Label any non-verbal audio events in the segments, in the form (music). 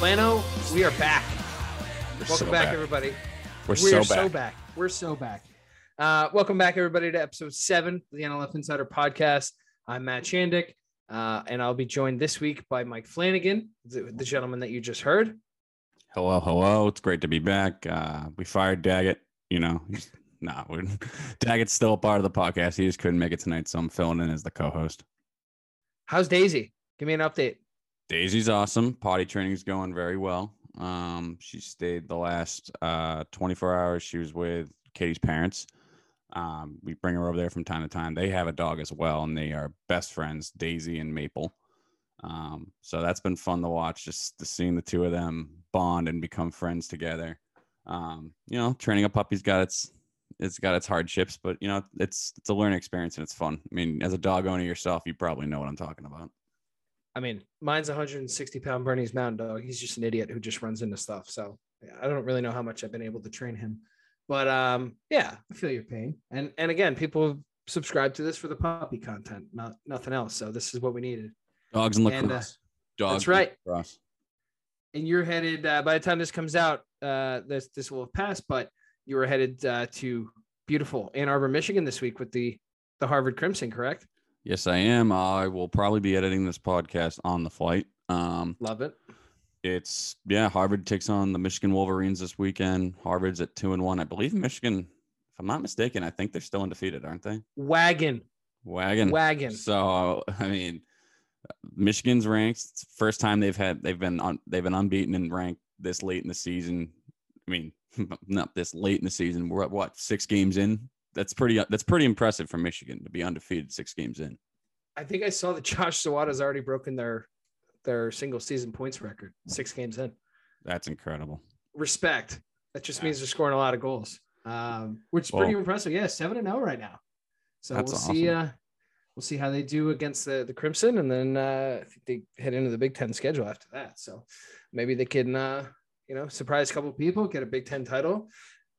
We are back. We're Welcome so back, everybody. We're, We're so back. We're so back. Uh, welcome back, everybody, to episode seven of the NLF Insider Podcast. I'm Matt Shandick, uh, and I'll be joined this week by Mike Flanagan, the, the gentleman that you just heard. Hello, hello. It's great to be back. Uh, we fired Daggett. You know, (laughs) nah, we're, (laughs) Daggett's still a part of the podcast. He just couldn't make it tonight, so I'm filling in as the co-host. How's Daisy? Give me an update. Daisy's awesome. Potty training's going very well. Um, she stayed the last uh 24 hours. She was with Katie's parents. Um, we bring her over there from time to time. They have a dog as well, and they are best friends, Daisy and Maple. Um, so that's been fun to watch, just to seeing the two of them bond and become friends together. Um, you know, training a puppy's got its it's got its hardships, but you know, it's it's a learning experience and it's fun. I mean, as a dog owner yourself, you probably know what I'm talking about. I mean, mine's 160 pound Bernese Mountain Dog. He's just an idiot who just runs into stuff. So yeah, I don't really know how much I've been able to train him, but um, yeah, I feel your pain. And and again, people subscribe to this for the puppy content, not nothing else. So this is what we needed. Dogs and lacrosse. And, uh, Dogs that's right. and lacrosse. And you're headed uh, by the time this comes out, uh, this this will have passed, but you were headed uh, to beautiful Ann Arbor, Michigan this week with the the Harvard Crimson, correct? Yes, I am. I will probably be editing this podcast on the flight. Um, Love it. it's yeah, Harvard takes on the Michigan Wolverines this weekend. Harvard's at two and one. I believe Michigan, if I'm not mistaken, I think they're still undefeated, aren't they? Wagon, Wagon. wagon. So I mean, Michigan's ranked. First time they've had they've been on they've been unbeaten and ranked this late in the season. I mean, (laughs) not this late in the season. We're at what six games in. That's pretty. That's pretty impressive for Michigan to be undefeated six games in. I think I saw that (laughs) Josh Zawada's already broken their their single season points record, six games in. That's incredible. Respect. That just Yeah. means they're scoring a lot of goals, um, which is pretty impressive. Yeah, seven and zero right now. So we'll see. Uh, we'll see how they do against the the Crimson, and then uh, they head into the Big Ten schedule after that. So maybe they can, uh, you know, surprise a couple people, get a Big Ten title.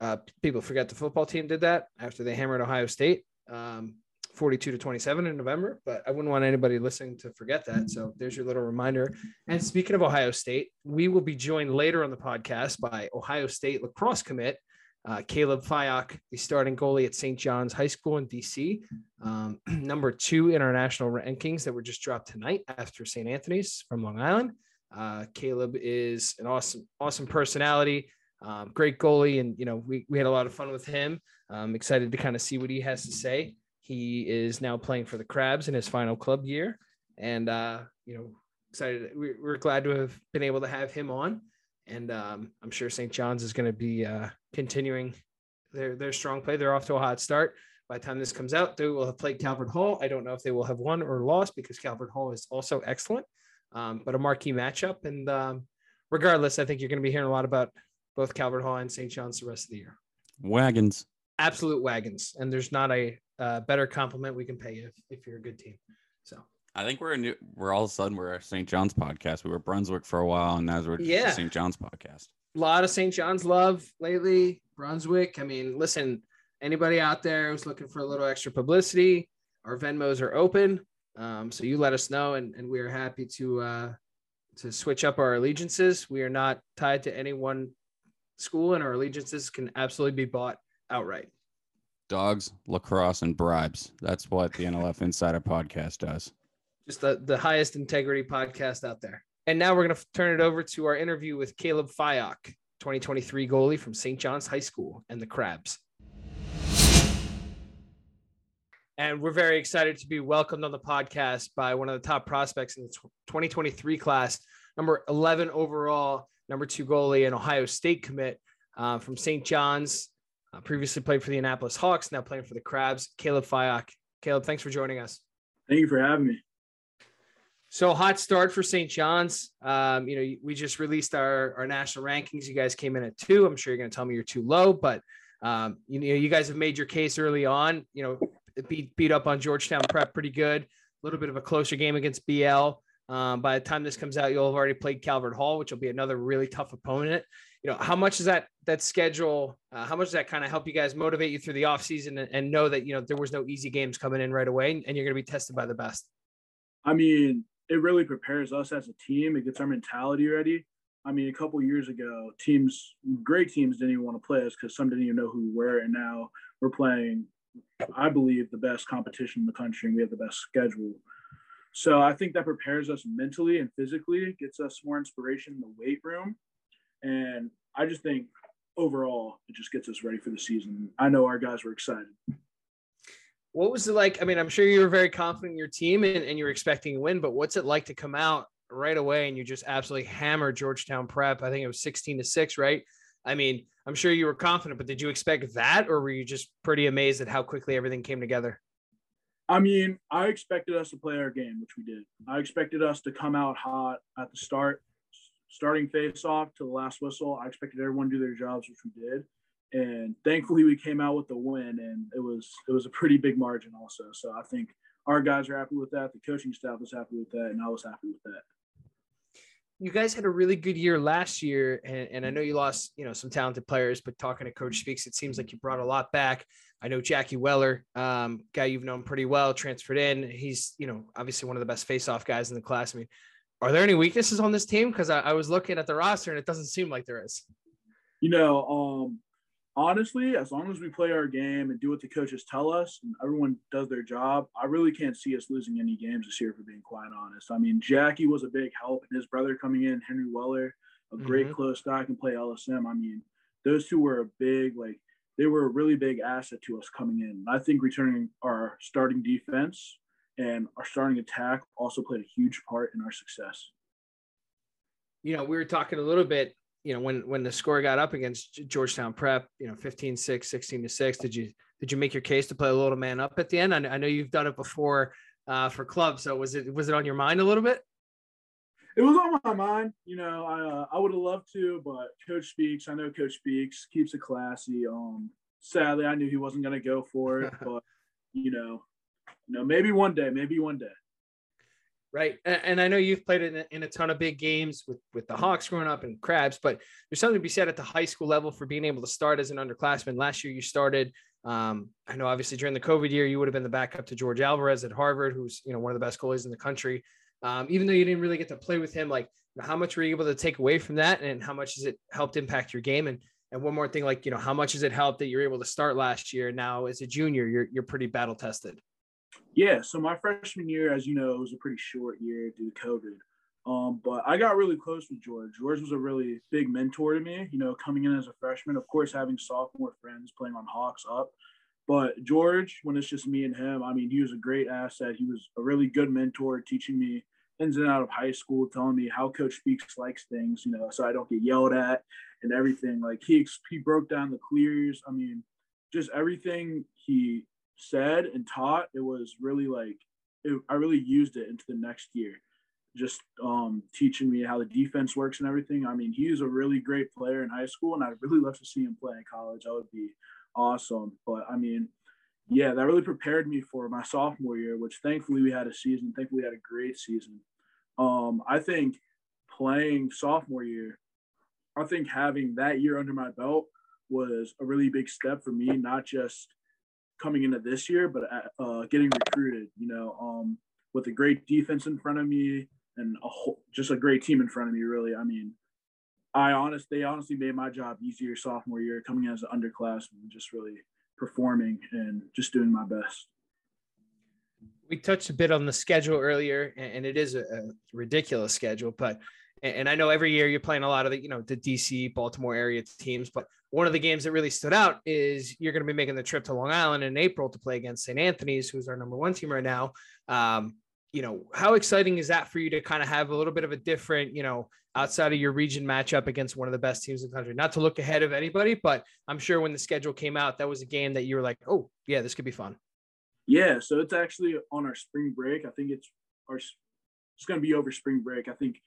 Uh, people forget the football team did that after they hammered Ohio State. Um, 42 to 27 in November, but I wouldn't want anybody listening to forget that. So there's your little reminder. And speaking of Ohio State, we will be joined later on the podcast by Ohio State lacrosse commit uh, Caleb Fyock, the starting goalie at St. John's High School in DC, um, (clears throat) number two in our national rankings that were just dropped tonight after St. Anthony's from Long Island. Uh, Caleb is an awesome, awesome personality, um, great goalie, and you know we we had a lot of fun with him. I'm excited to kind of see what he has to say. He is now playing for the Crabs in his final club year, and uh, you know excited. We're, glad to have been able to have him on, and um, I'm sure St. John's is going to be uh, continuing their their strong play. They're off to a hot start. By the time this comes out, they will have played Calvert Hall. I don't know if they will have won or lost because Calvert Hall is also excellent, um, but a marquee matchup. And um, regardless, I think you're going to be hearing a lot about both Calvert Hall and St. John's the rest of the year. Wagons. Absolute wagons, and there's not a uh, better compliment we can pay you if, if you're a good team. So I think we're a new. We're all of a sudden we're a St. John's podcast. We were Brunswick for a while, and now we're Yeah. St. John's podcast. a lot of St. John's love lately. Brunswick. I mean, listen, anybody out there who's looking for a little extra publicity, our Venmos are open. Um, so you let us know, and, and we are happy to uh, to switch up our allegiances. We are not tied to any one school, and our allegiances can absolutely be bought outright. Dogs, lacrosse, and bribes. That's what the NLF Insider podcast does. Just the, the highest integrity podcast out there. And now we're going to turn it over to our interview with Caleb Fyock, 2023 goalie from St. John's High School and the Crabs. And we're very excited to be welcomed on the podcast by one of the top prospects in the 2023 class, number 11 overall, number two goalie, and Ohio State commit uh, from St. John's. Uh, previously played for the Annapolis Hawks, now playing for the Crabs. Caleb Fyock. Caleb, thanks for joining us. Thank you for having me. So hot start for St. John's. Um, you know, we just released our, our national rankings. You guys came in at two. I'm sure you're going to tell me you're too low, but um, you know, you guys have made your case early on. You know, beat beat up on Georgetown Prep pretty good. A little bit of a closer game against BL. Um, by the time this comes out, you'll have already played Calvert Hall, which will be another really tough opponent. You know, how much does that that schedule? Uh, how much does that kind of help you guys motivate you through the offseason and, and know that you know there was no easy games coming in right away, and you're going to be tested by the best. I mean, it really prepares us as a team. It gets our mentality ready. I mean, a couple years ago, teams, great teams, didn't even want to play us because some didn't even know who we were, and now we're playing. I believe the best competition in the country, and we have the best schedule. So I think that prepares us mentally and physically, gets us more inspiration in the weight room, and I just think overall it just gets us ready for the season. I know our guys were excited. What was it like? I mean, I'm sure you were very confident in your team and, and you were expecting a win, but what's it like to come out right away and you just absolutely hammer Georgetown Prep? I think it was 16 to 6, right? I mean, I'm sure you were confident, but did you expect that or were you just pretty amazed at how quickly everything came together? I mean, I expected us to play our game, which we did. I expected us to come out hot at the start, starting face off to the last whistle. I expected everyone to do their jobs, which we did. And thankfully we came out with the win and it was it was a pretty big margin also. So I think our guys are happy with that. The coaching staff was happy with that, and I was happy with that you guys had a really good year last year, and, and I know you lost, you know, some talented players, but talking to Coach Speaks, it seems like you brought a lot back. I know Jackie Weller, um, guy you've known pretty well, transferred in. He's, you know, obviously one of the best face-off guys in the class. I mean, are there any weaknesses on this team? Because I, I was looking at the roster and it doesn't seem like there is. You know, um, honestly, as long as we play our game and do what the coaches tell us and everyone does their job, I really can't see us losing any games this year, for being quite honest. I mean, Jackie was a big help, and his brother coming in, Henry Weller, a great mm-hmm. close guy, can play LSM. I mean, those two were a big, like, they were a really big asset to us coming in. I think returning our starting defense and our starting attack also played a huge part in our success. You know, we were talking a little bit you know, when when the score got up against Georgetown Prep, you know, 15 6, 16 to 6, did you did you make your case to play a little man up at the end? I, I know you've done it before uh, for club. So was it was it on your mind a little bit? It was on my mind. You know, I uh, I would have loved to, but Coach Speaks. I know Coach Speaks keeps it classy. Um, sadly, I knew he wasn't going to go for it, (laughs) but you know, you know, maybe one day, maybe one day right? And, I know you've played in a, in a ton of big games with with the Hawks growing up and Crabs, but there's something to be said at the high school level for being able to start as an underclassman. Last year you started. Um, I know obviously during the COVID year you would have been the backup to George Alvarez at Harvard, who's you know one of the best goalies in the country. Um, even though you didn't really get to play with him, like how much were you able to take away from that, and how much has it helped impact your game? And and one more thing, like you know, how much has it helped that you're able to start last year? Now as a junior, you're you're pretty battle tested. Yeah, so my freshman year, as you know, was a pretty short year due to COVID. Um, but I got really close with George. George was a really big mentor to me, you know, coming in as a freshman, of course, having sophomore friends playing on Hawks up. But George, when it's just me and him, I mean, he was a great asset. He was a really good mentor, teaching me ins and out of high school, telling me how Coach Speaks likes things, you know, so I don't get yelled at and everything. Like he he broke down the clears. I mean, just everything he said and taught, it was really like it, I really used it into the next year. Just um, teaching me how the defense works and everything. I mean, he's a really great player in high school, and I'd really love to see him play in college. That would be awesome. But I mean, yeah, that really prepared me for my sophomore year, which thankfully we had a season. Thankfully, we had a great season. Um, I think playing sophomore year, I think having that year under my belt was a really big step for me, not just coming into this year, but uh, uh, getting recruited, you know, um, with a great defense in front of me and a whole, just a great team in front of me. Really, I mean, I honest they honestly made my job easier sophomore year coming in as an underclassman, just really performing and just doing my best. We touched a bit on the schedule earlier, and it is a, a ridiculous schedule, but and I know every year you're playing a lot of the, you know, the DC, Baltimore area teams, but one of the games that really stood out is you're going to be making the trip to Long Island in April to play against St. Anthony's, who's our number one team right now. Um, you know, how exciting is that for you to kind of have a little bit of a different, you know, outside of your region matchup against one of the best teams in the country? Not to look ahead of anybody, but I'm sure when the schedule came out, that was a game that you were like, oh, yeah, this could be fun. Yeah. So it's actually on our spring break. I think it's our, it's going to be over spring break. I think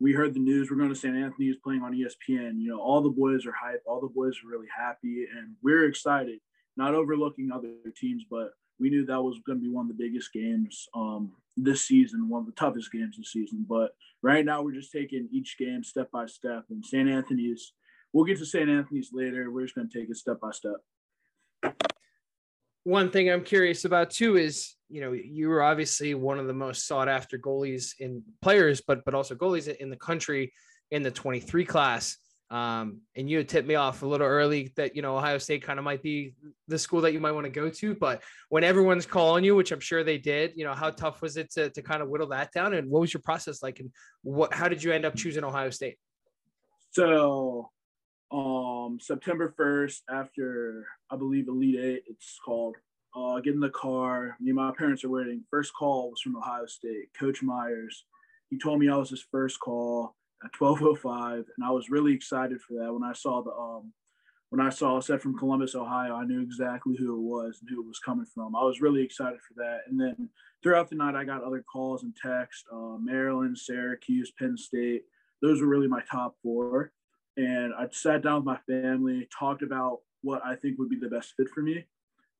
we heard the news we're going to St. Anthony's playing on ESPN. You know, all the boys are hype, all the boys are really happy, and we're excited. Not overlooking other teams, but we knew that was going to be one of the biggest games um, this season, one of the toughest games this season. But right now, we're just taking each game step by step. And St. Anthony's, we'll get to St. Anthony's later. We're just going to take it step by step one thing I'm curious about too is, you know, you were obviously one of the most sought after goalies in players, but but also goalies in the country. in the 23 class. Um, and you had tipped me off a little early that you know Ohio State kind of might be the school that you might want to go to. But when everyone's calling you, which I'm sure they did, you know, how tough was it to, to kind of whittle that down? And what was your process like? And what how did you end up choosing Ohio State? So September 1st, after I believe Elite Eight, it's called. Uh, get in the car. Me and my parents are waiting. First call was from Ohio State, Coach Myers. He told me I was his first call at 12:05, and I was really excited for that. When I saw the um, when I saw it said from Columbus, Ohio, I knew exactly who it was and who it was coming from. I was really excited for that. And then throughout the night, I got other calls and texts: uh, Maryland, Syracuse, Penn State. Those were really my top four and I sat down with my family, talked about what I think would be the best fit for me,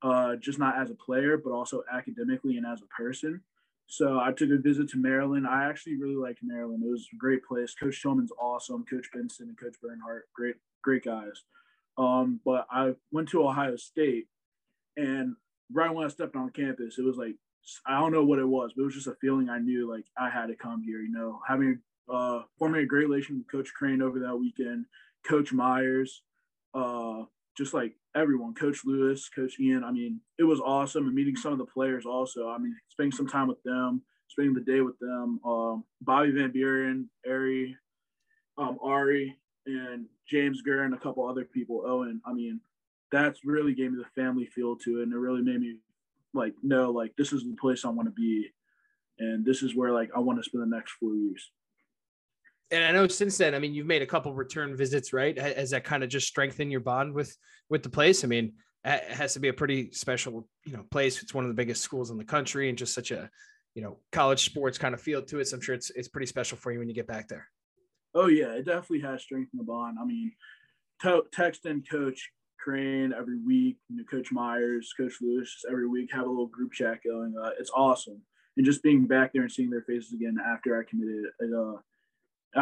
uh, just not as a player, but also academically and as a person. So I took a visit to Maryland. I actually really liked Maryland. It was a great place. Coach Tillman's awesome. Coach Benson and Coach Bernhardt, great, great guys. Um, but I went to Ohio State, and right when I stepped on campus, it was like I don't know what it was, but it was just a feeling I knew like I had to come here. You know, having uh, forming a great relation with Coach Crane over that weekend, Coach Myers, uh, just like everyone, Coach Lewis, Coach Ian. I mean, it was awesome. And meeting some of the players also. I mean, spending some time with them, spending the day with them. Um, Bobby Van Buren, Ari, um, Ari, and James Gurr, and a couple other people. Owen. I mean, that's really gave me the family feel to it, and it really made me like know like this is the place I want to be, and this is where like I want to spend the next four years and I know since then, I mean, you've made a couple return visits, right? Has that kind of just strengthened your bond with with the place? I mean, it has to be a pretty special, you know, place. It's one of the biggest schools in the country, and just such a, you know, college sports kind of feel to it. So I'm sure it's it's pretty special for you when you get back there. Oh yeah, it definitely has strengthened the bond. I mean, to- texting Coach Crane every week, you know, Coach Myers, Coach Lewis, just every week have a little group chat going. Uh, it's awesome, and just being back there and seeing their faces again after I committed, it, uh,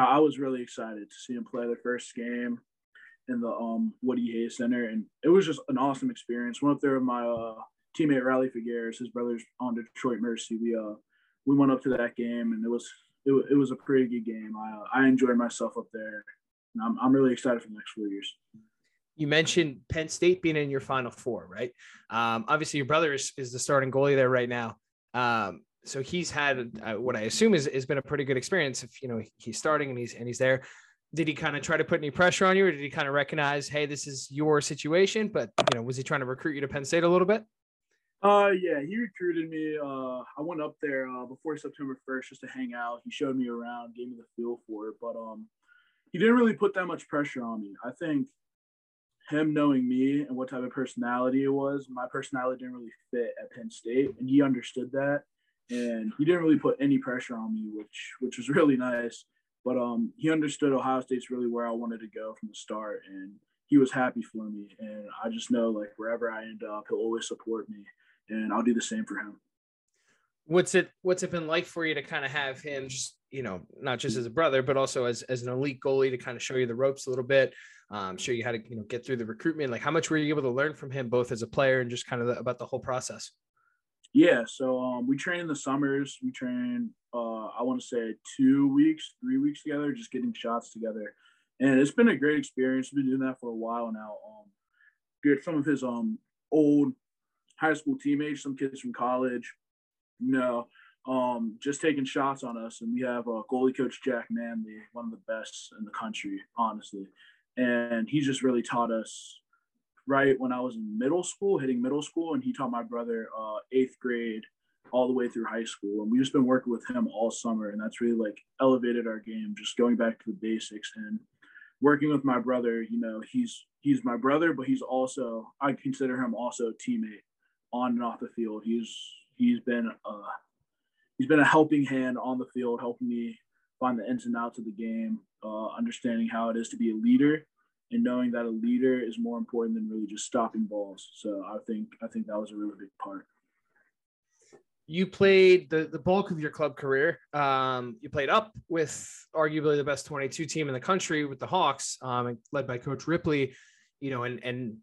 I was really excited to see him play the first game in the um, Woody Hayes Center, and it was just an awesome experience. Went up there with my uh, teammate Riley Figueres, his brother's on Detroit Mercy. We uh we went up to that game, and it was it, it was a pretty good game. I uh, I enjoyed myself up there, and I'm I'm really excited for the next four years. You mentioned Penn State being in your Final Four, right? Um, obviously, your brother is, is the starting goalie there right now. Um, so he's had uh, what I assume is has been a pretty good experience. If you know he's starting and he's and he's there, did he kind of try to put any pressure on you, or did he kind of recognize, hey, this is your situation? But you know, was he trying to recruit you to Penn State a little bit? Uh, yeah, he recruited me. Uh, I went up there uh, before September first just to hang out. He showed me around, gave me the feel for it, but um, he didn't really put that much pressure on me. I think him knowing me and what type of personality it was, my personality didn't really fit at Penn State, and he understood that and he didn't really put any pressure on me, which which was (laughs) really nice. But um, he understood Ohio State's really where I wanted to go from the start, and he was happy for me. And I just know like wherever I end up, he'll always support me, and I'll do the same for him. What's it What's it been like for you to kind of have him just you know not just as a brother, but also as as an elite goalie to kind of show you the ropes a little bit, um, show you how to you know get through the recruitment. Like how much were you able to learn from him, both as a player and just kind of the, about the whole process? Yeah, so um, we train in the summers. We train, uh, I want to say, two weeks, three weeks together, just getting shots together, and it's been a great experience. We've been doing that for a while now. Um, get some of his um old high school teammates, some kids from college, you know, um, just taking shots on us. And we have uh, goalie coach Jack Manley, one of the best in the country, honestly, and he's just really taught us right when I was in middle school, hitting middle school, and he taught my brother uh, eighth grade all the way through high school. And we just been working with him all summer, and that's really like elevated our game, just going back to the basics and working with my brother. You know, he's he's my brother, but he's also I consider him also a teammate on and off the field. He's he's been uh he's been a helping hand on the field, helping me find the ins and outs of the game, uh, understanding how it is to be a leader and knowing that a leader is more important than really just stopping balls. So I think I think that was a really big part. You played the, the bulk of your club career. Um, you played up with arguably the best 22 team in the country with the Hawks, um, led by Coach Ripley. You know, and and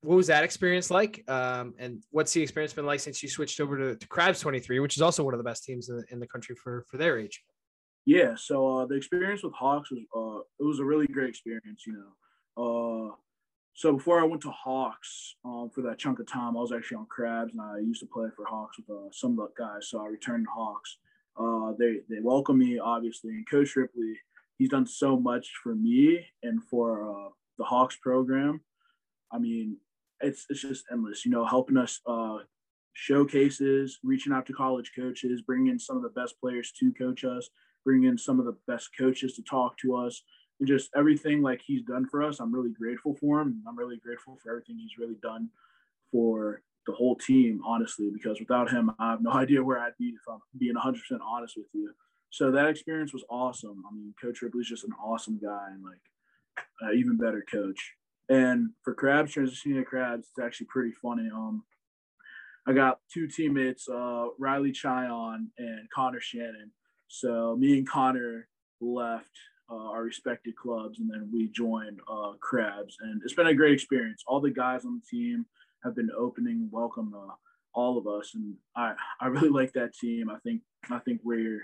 what was that experience like? Um, and what's the experience been like since you switched over to, to Crabs 23, which is also one of the best teams in the, in the country for for their age? Yeah, so uh, the experience with Hawks was uh, it was a really great experience. You know, uh, so before I went to Hawks um, for that chunk of time, I was actually on Crabs, and I used to play for Hawks with uh, some of the guys. So I returned to Hawks. Uh, they they welcome me obviously, and Coach Ripley, he's done so much for me and for uh, the Hawks program. I mean, it's it's just endless. You know, helping us uh, showcases, reaching out to college coaches, bringing in some of the best players to coach us, bringing in some of the best coaches to talk to us and just everything like he's done for us. I'm really grateful for him. I'm really grateful for everything he's really done for the whole team, honestly, because without him, I have no (laughs) idea where I'd be if I'm being 100% honest with you. So that experience was awesome. I mean, Coach Ripley's just an awesome guy and like an even better coach. And for Crabs, transitioning to Crabs, it's actually pretty funny. Um, I got two teammates, uh, Riley Chion and Connor Shannon. So me and Connor left uh, our respected clubs, and then we joined uh, Crabs, and it's been a great experience. All the guys on the team have been opening, welcome all of us, and I I really like that team. I think I think we're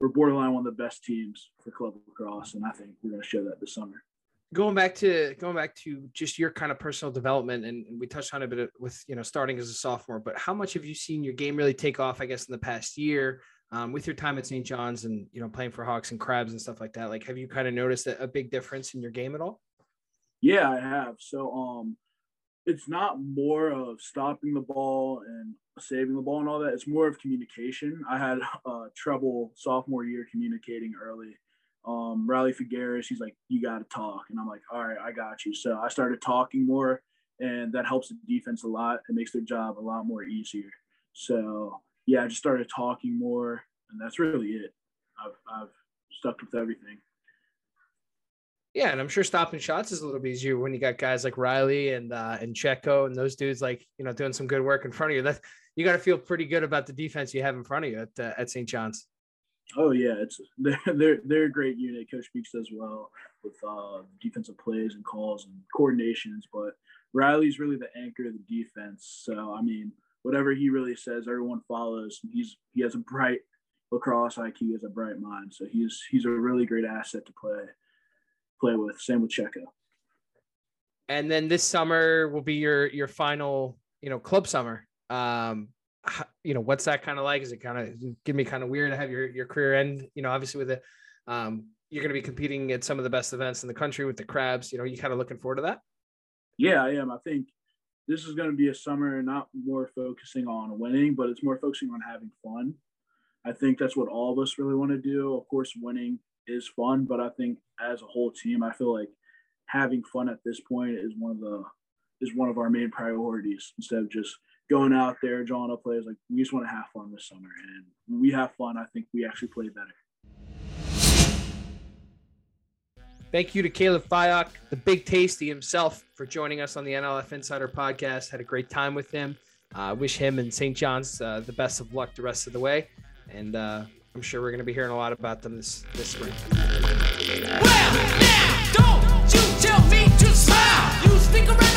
we're borderline one of the best teams for club lacrosse, and I think we're going to show that this summer. Going back to going back to just your kind of personal development, and, and we touched on a bit with you know starting as a sophomore, but how much have you seen your game really take off? I guess in the past year, um, with your time at St. John's and you know playing for Hawks and Crabs and stuff like that, like have you kind of noticed a, a big difference in your game at all? Yeah, I have. So um, it's not more of stopping the ball and saving the ball and all that. It's more of communication. I had (laughs) uh, trouble sophomore year communicating early. Um, Riley Figueres, he's like, "You got to talk," and I'm like, "All right, I got you." So I started talking more, and that helps the defense a lot. It makes their job a lot more easier. So yeah, I just started talking more, and that's really it. I've I've stuck with everything. Yeah, and I'm sure stopping shots is a little bit easier when you got guys like Riley and uh, and Checo and those dudes like you know doing some good work in front of you. That you got to feel pretty good about the defense you have in front of you at uh, at St. John's. Oh yeah, it's (laughs) they're they're they're a great unit. Coach speaks as well with uh, defensive plays and calls and coordinations. But Riley's really the anchor of the defense. So I mean, whatever he really says, everyone follows. He's he has a bright lacrosse IQ, he has a bright mind. So he's he's a really great asset to play play with. Same with Checo. And then this summer will be your your final, you know, club summer. Um, you know, what's that kind of like? Is it kind of give me kind of weird to have your your career end? You know, obviously with it, um, you're going to be competing at some of the best events in the country with the Crabs. You know, you kind of looking forward to that. Yeah, I am. I think this is going to be a summer not more focusing on winning, but it's more focusing on having fun. I think that's what all of us really want to do. Of course, winning is fun, but I think as a whole team, I feel like having fun at this point is one of the is one of our main priorities instead of just going out there drawing up plays. Like we just want to have fun this summer, and when we have fun, I think we actually play better. Thank you to Caleb Fyock, the big tasty himself, for joining us on the NLF Insider podcast. Had a great time with him. Uh, wish him and St. John's uh, the best of luck the rest of the way. And uh, I'm sure we're going to be hearing a lot about them this, this spring. Well, now, don't you tell me to smile. You speak around.